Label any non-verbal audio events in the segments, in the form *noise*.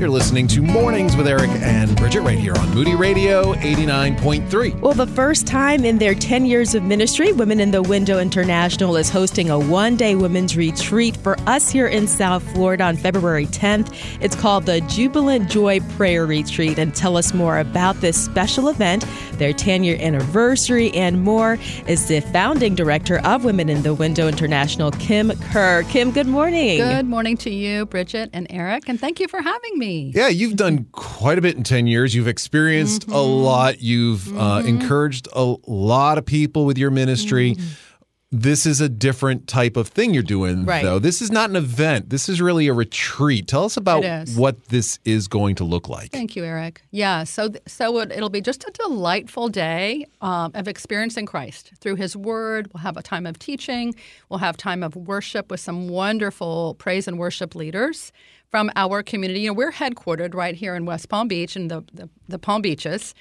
You're listening to Mornings with Eric and Bridget right here on Moody Radio 89.3. Well, the first time in their 10 years of ministry, Women in the Window International is hosting a one day women's retreat for us here in South Florida on February 10th. It's called the Jubilant Joy Prayer Retreat. And tell us more about this special event, their 10 year anniversary, and more is the founding director of Women in the Window International, Kim Kerr. Kim, good morning. Good morning to you, Bridget and Eric, and thank you for having me. Yeah, you've done quite a bit in 10 years. You've experienced mm-hmm. a lot. You've uh, mm-hmm. uh, encouraged a lot of people with your ministry. Mm-hmm this is a different type of thing you're doing right. though this is not an event this is really a retreat tell us about what this is going to look like thank you eric yeah so so it'll be just a delightful day um, of experiencing christ through his word we'll have a time of teaching we'll have time of worship with some wonderful praise and worship leaders from our community you know we're headquartered right here in west palm beach in the, the, the palm beaches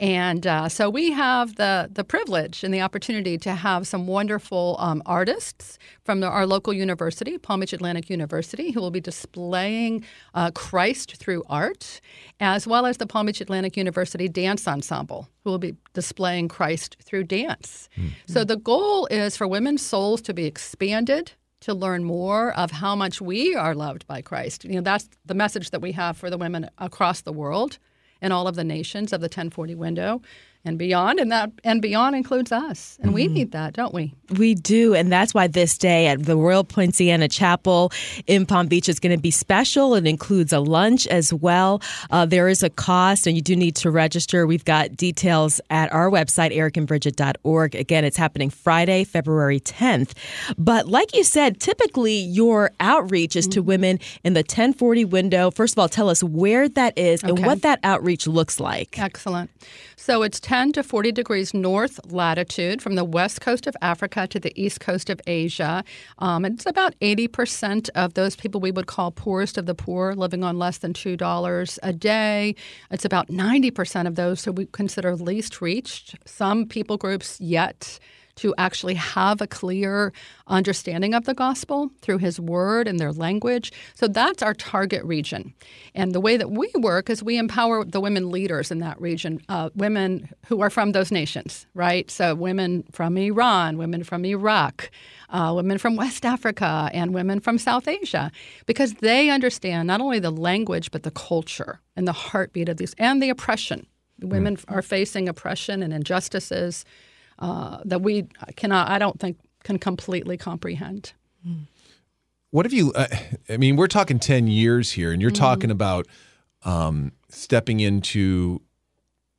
and uh, so we have the, the privilege and the opportunity to have some wonderful um, artists from the, our local university, Palm Beach Atlantic University, who will be displaying uh, Christ through art, as well as the Palm Beach Atlantic University Dance Ensemble, who will be displaying Christ through dance. Mm-hmm. So the goal is for women's souls to be expanded to learn more of how much we are loved by Christ. You know, that's the message that we have for the women across the world in all of the nations of the 1040 window and beyond and that and beyond includes us. And mm-hmm. we need that don't we? We do and that's why this day at the royal poinciana chapel in palm beach is going to be special. It includes a lunch as well. Uh, there is a cost and you do need to register. We've got details at our website ericandbridget.org again it's happening friday february 10th but like you said typically your outreach is mm-hmm. to women in the 1040 window. First of all tell us where that is okay. and what that outreach looks like. Excellent. So it's 10 to 40 degrees north latitude from the west coast of Africa to the east coast of Asia. Um, it's about 80% of those people we would call poorest of the poor, living on less than $2 a day. It's about 90% of those who we consider least reached. Some people groups yet to actually have a clear understanding of the gospel through his word and their language. So that's our target region. And the way that we work is we empower the women leaders in that region, uh, women who are from those nations, right? So women from Iran, women from Iraq. Uh, women from West Africa and women from South Asia, because they understand not only the language but the culture and the heartbeat of these and the oppression. Women mm. are facing oppression and injustices uh, that we cannot, I don't think, can completely comprehend. What have you? Uh, I mean, we're talking ten years here, and you're mm-hmm. talking about um, stepping into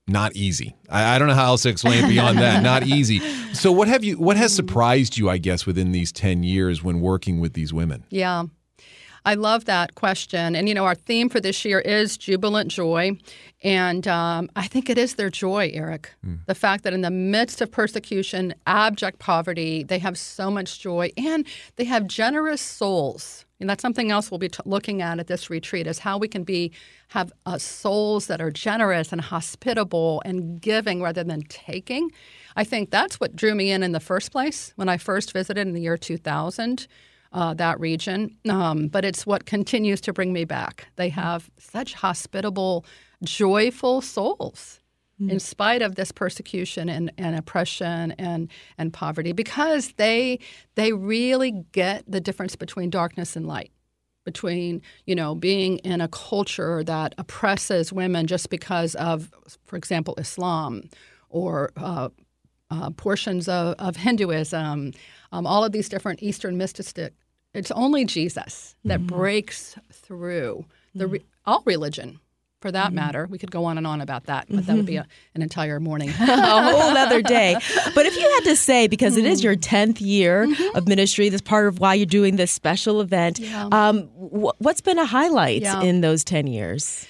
not easy. I, I, don't know how else to explain it beyond that. *laughs* Not easy. So, what have you? What has surprised you? I guess within these ten years when working with these women. Yeah. I love that question. And, you know, our theme for this year is jubilant joy. And um, I think it is their joy, Eric. Mm. The fact that in the midst of persecution, abject poverty, they have so much joy and they have generous souls. And that's something else we'll be t- looking at at this retreat is how we can be have uh, souls that are generous and hospitable and giving rather than taking. I think that's what drew me in in the first place when I first visited in the year 2000 uh, that region. Um, but it's what continues to bring me back. They have such hospitable, joyful souls. Mm. In spite of this persecution and, and oppression and, and poverty, because they they really get the difference between darkness and light between you know being in a culture that oppresses women just because of, for example, Islam or uh, uh, portions of, of Hinduism, um, all of these different Eastern mystic. It's only Jesus that mm-hmm. breaks through the re- all religion. For that mm-hmm. matter, we could go on and on about that, but that would be a, an entire morning, *laughs* a whole other day. But if you had to say, because mm-hmm. it is your tenth year mm-hmm. of ministry, that's part of why you're doing this special event. Yeah. Um, wh- what's been a highlight yeah. in those ten years?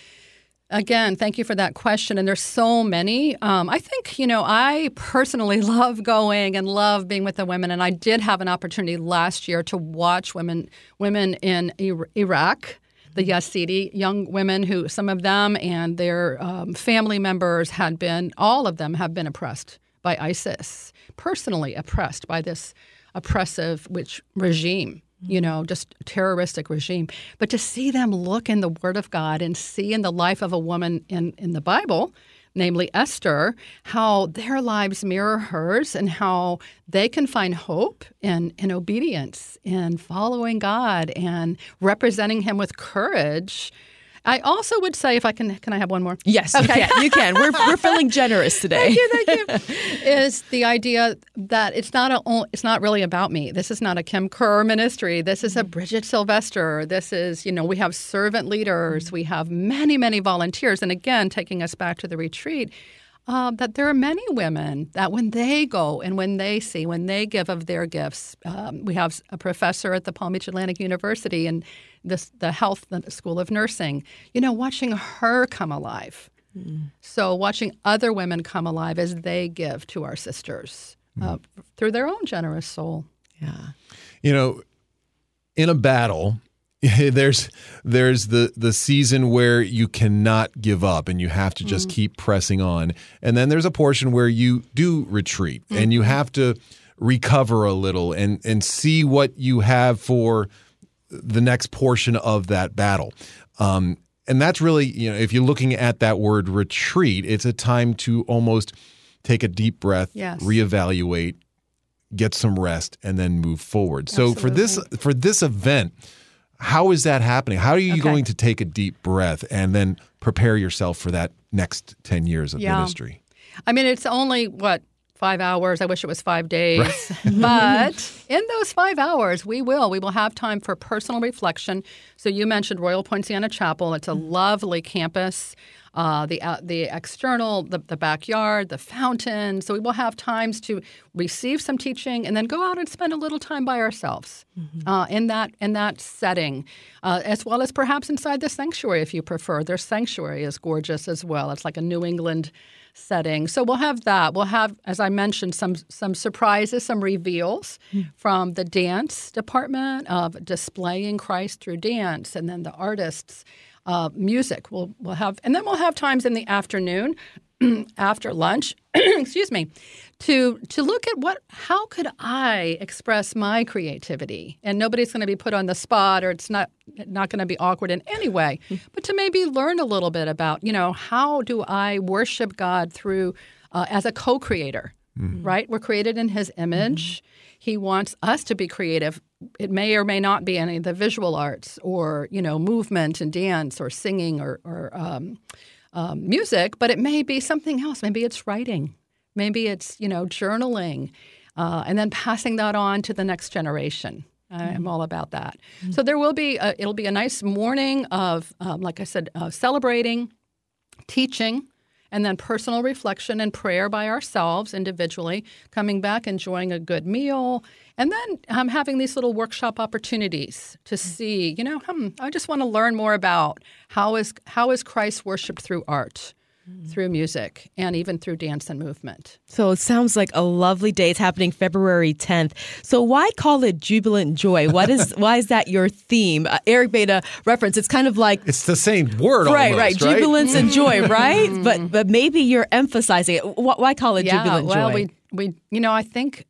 Again, thank you for that question. And there's so many. Um, I think, you know, I personally *laughs* love going and love being with the women. And I did have an opportunity last year to watch women women in Iraq, the Yazidi young women who some of them and their um, family members had been, all of them have been oppressed by ISIS, personally oppressed by this oppressive which regime you mm-hmm. know, just terroristic regime. But to see them look in the Word of God and see in the life of a woman in, in the Bible, namely Esther, how their lives mirror hers and how they can find hope in, in obedience, in following God and representing Him with courage I also would say, if I can, can I have one more? Yes, okay. you can. You can. We're, we're feeling *laughs* generous today. thank you, thank you. *laughs* Is the idea that it's not a, it's not really about me. This is not a Kim Kerr ministry. This is a mm-hmm. Bridget Sylvester. This is, you know, we have servant leaders. Mm-hmm. We have many, many volunteers. And again, taking us back to the retreat, uh, that there are many women that when they go and when they see, when they give of their gifts, um, we have a professor at the Palm Beach Atlantic University and this, the Health School of Nursing, you know, watching her come alive. Mm. So, watching other women come alive as they give to our sisters mm. uh, through their own generous soul. Yeah. You know, in a battle, *laughs* there's there's the the season where you cannot give up and you have to just mm. keep pressing on. And then there's a portion where you do retreat mm and you have to recover a little and and see what you have for the next portion of that battle. Um, and that's really you know if you're looking at that word retreat it's a time to almost take a deep breath yes. reevaluate get some rest and then move forward. Absolutely. so for this for this event how is that happening? How are you okay. going to take a deep breath and then prepare yourself for that next 10 years of yeah. ministry? I mean, it's only what five hours. I wish it was five days. Right. *laughs* *laughs* but in those five hours, we will. We will have time for personal reflection. So you mentioned Royal Poinciana Chapel. It's a mm-hmm. lovely campus. Uh, the uh, the external, the, the backyard, the fountain. So we will have times to receive some teaching and then go out and spend a little time by ourselves mm-hmm. uh, in that in that setting, uh, as well as perhaps inside the sanctuary if you prefer. Their sanctuary is gorgeous as well. It's like a New England setting. So we'll have that. We'll have, as I mentioned, some some surprises, some reveals mm. from the dance department of displaying Christ through dance, and then the artists. Uh, music. We'll we'll have, and then we'll have times in the afternoon *clears throat* after lunch, *clears throat* excuse me, to to look at what how could I express my creativity, and nobody's going to be put on the spot, or it's not not going to be awkward in any way, but to maybe learn a little bit about you know how do I worship God through uh, as a co-creator, mm-hmm. right? We're created in His image. Mm-hmm. He wants us to be creative. It may or may not be any of the visual arts, or you know, movement and dance, or singing, or, or um, um, music, but it may be something else. Maybe it's writing. Maybe it's you know journaling, uh, and then passing that on to the next generation. Mm-hmm. I'm all about that. Mm-hmm. So there will be a, it'll be a nice morning of, um, like I said, uh, celebrating, teaching, and then personal reflection and prayer by ourselves individually, coming back, enjoying a good meal, and then um, having these little workshop opportunities to mm. see, you know, hmm, I just want to learn more about how is how is Christ worshipped through art through music and even through dance and movement. So it sounds like a lovely day. It's happening February 10th. So why call it Jubilant Joy? What is *laughs* why is that your theme? Uh, Eric made a reference. It's kind of like it's the same word, right? Almost, right, jubilance and joy, right? but but maybe you're emphasizing it. Why call it yeah, Jubilant well, Joy? Well, we we you know I think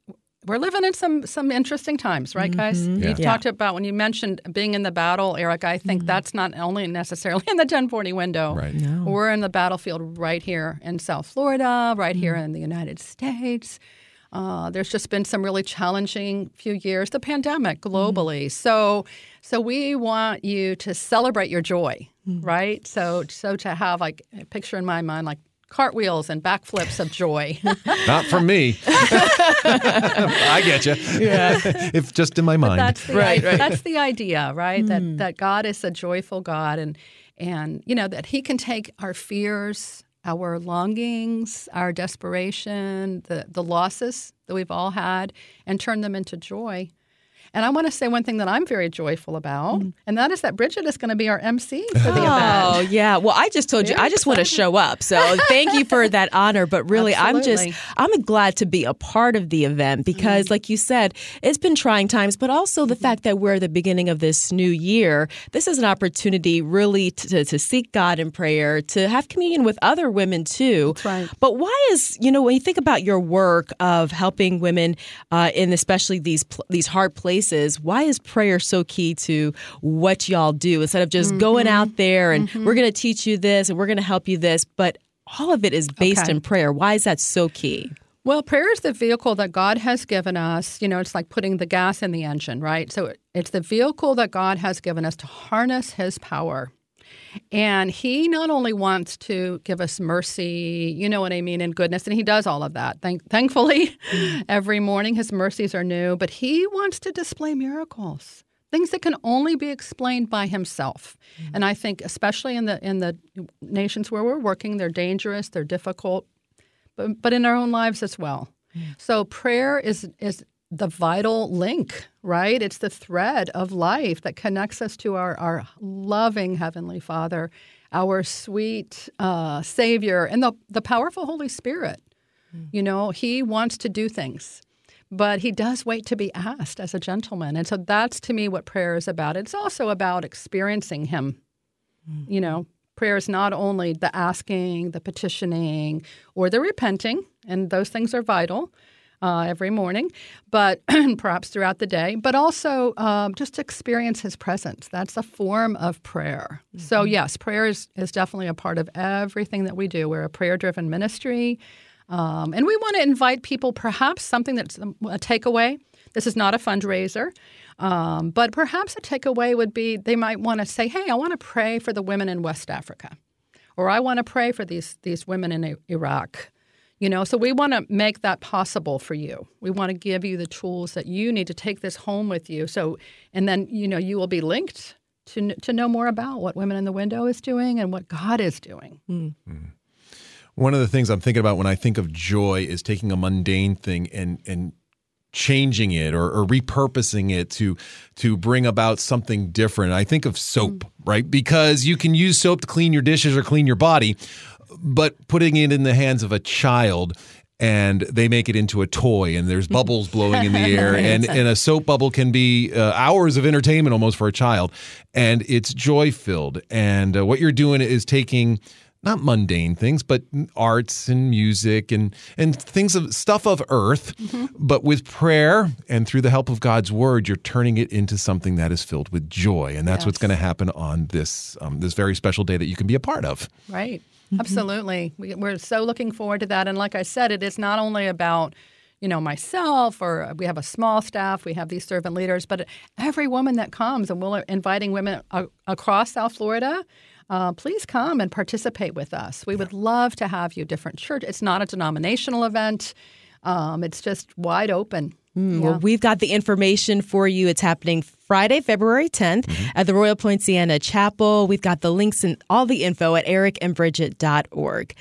we're living in some some interesting times, right, guys? Mm-hmm. You've yeah. talked about when you mentioned being in the battle, Eric. I think mm-hmm. that's not only necessarily *laughs* in the 1040 window. Right. No. We're in the battlefield right here in South Florida, right mm-hmm. here in the United States. Uh, there's just been some really challenging few years, the pandemic globally. Mm-hmm. So, so we want you to celebrate your joy, mm-hmm. right? So, so to have like a picture in my mind, like cartwheels and backflips of joy. *laughs* Not from me. *laughs* I get you. Yeah. if just in my mind. that's the, right, right. That's the idea, right? Mm. That hmm. that God is a joyful God and and you know that he can take our fears, our longings, our desperation, the the losses that we've all had and turn them into joy. And I want to say one thing that I'm very joyful about, mm. and that is that Bridget is going to be our MC for the oh, event. Oh, yeah. Well, I just told very you, I just exciting. want to show up. So thank you for that honor. But really, Absolutely. I'm just, I'm glad to be a part of the event because, mm. like you said, it's been trying times, but also the mm-hmm. fact that we're at the beginning of this new year, this is an opportunity really to, to seek God in prayer, to have communion with other women too. Right. But why is, you know, when you think about your work of helping women uh, in especially these, these hard places, places, why is prayer so key to what y'all do instead of just mm-hmm. going out there and mm-hmm. we're going to teach you this and we're going to help you this, but all of it is based okay. in prayer. Why is that so key? Well, prayer is the vehicle that God has given us. You know, it's like putting the gas in the engine, right? So it's the vehicle that God has given us to harness His power. And He not only wants to give us mercy, you know what I mean, and goodness, and He does all of that. Thank- thankfully, mm. *laughs* every morning His mercies are new, but He wants to display miracles things that can only be explained by himself. Mm-hmm. And I think especially in the in the nations where we're working, they're dangerous, they're difficult, but, but in our own lives as well. So prayer is is the vital link, right? It's the thread of life that connects us to our, our loving Heavenly Father, our sweet uh, Savior, and the, the powerful Holy Spirit. Mm. You know, He wants to do things, but He does wait to be asked as a gentleman. And so that's to me what prayer is about. It's also about experiencing Him, mm. you know, prayer is not only the asking, the petitioning, or the repenting, and those things are vital. Uh, every morning, but *clears throat* perhaps throughout the day, but also um, just to experience His presence. That's a form of prayer. Mm-hmm. So, yes, prayer is, is definitely a part of everything that we do. We're a prayer driven ministry, um, and we want to invite people, perhaps something that's a takeaway. This is not a fundraiser. Um, but perhaps a takeaway would be they might want to say, hey, I want to pray for the women in West Africa, or I want to pray for these, these women in Iraq. You know, so we want to make that possible for you. We want to give you the tools that you need to take this home with you. So, and then you know you will be linked to to know more about what Women in the Window is doing and what God is doing. Mm. One of the things I'm thinking about when I think of joy is taking a mundane thing and and changing it or, or, repurposing it to to bring about something different. I think of soap, mm. right? Because you can use soap to clean your dishes or clean your body, but putting it in the hands of a child and they make it into a toy and there's bubbles *laughs* blowing in the air and, and a soap bubble can be uh, hours of entertainment almost for a child and it's joy filled and uh, what you're doing is taking not mundane things, but arts and music and and things of stuff of earth. Mm-hmm. But with prayer and through the help of God's word, you're turning it into something that is filled with joy, and that's yes. what's going to happen on this um, this very special day that you can be a part of. Right. Mm-hmm. Absolutely. We, we're so looking forward to that. And like I said, it is not only about you know, myself, or we have a small staff, we have these servant leaders, but every woman that comes, and we're inviting women a- across South Florida uh, please come and participate with us. We would love to have you. Different church. It's not a denominational event. Um, it's just wide open. Mm, yeah. Well, we've got the information for you. It's happening Friday, February 10th mm-hmm. at the Royal Poinciana Chapel. We've got the links and all the info at ericandbridget.org.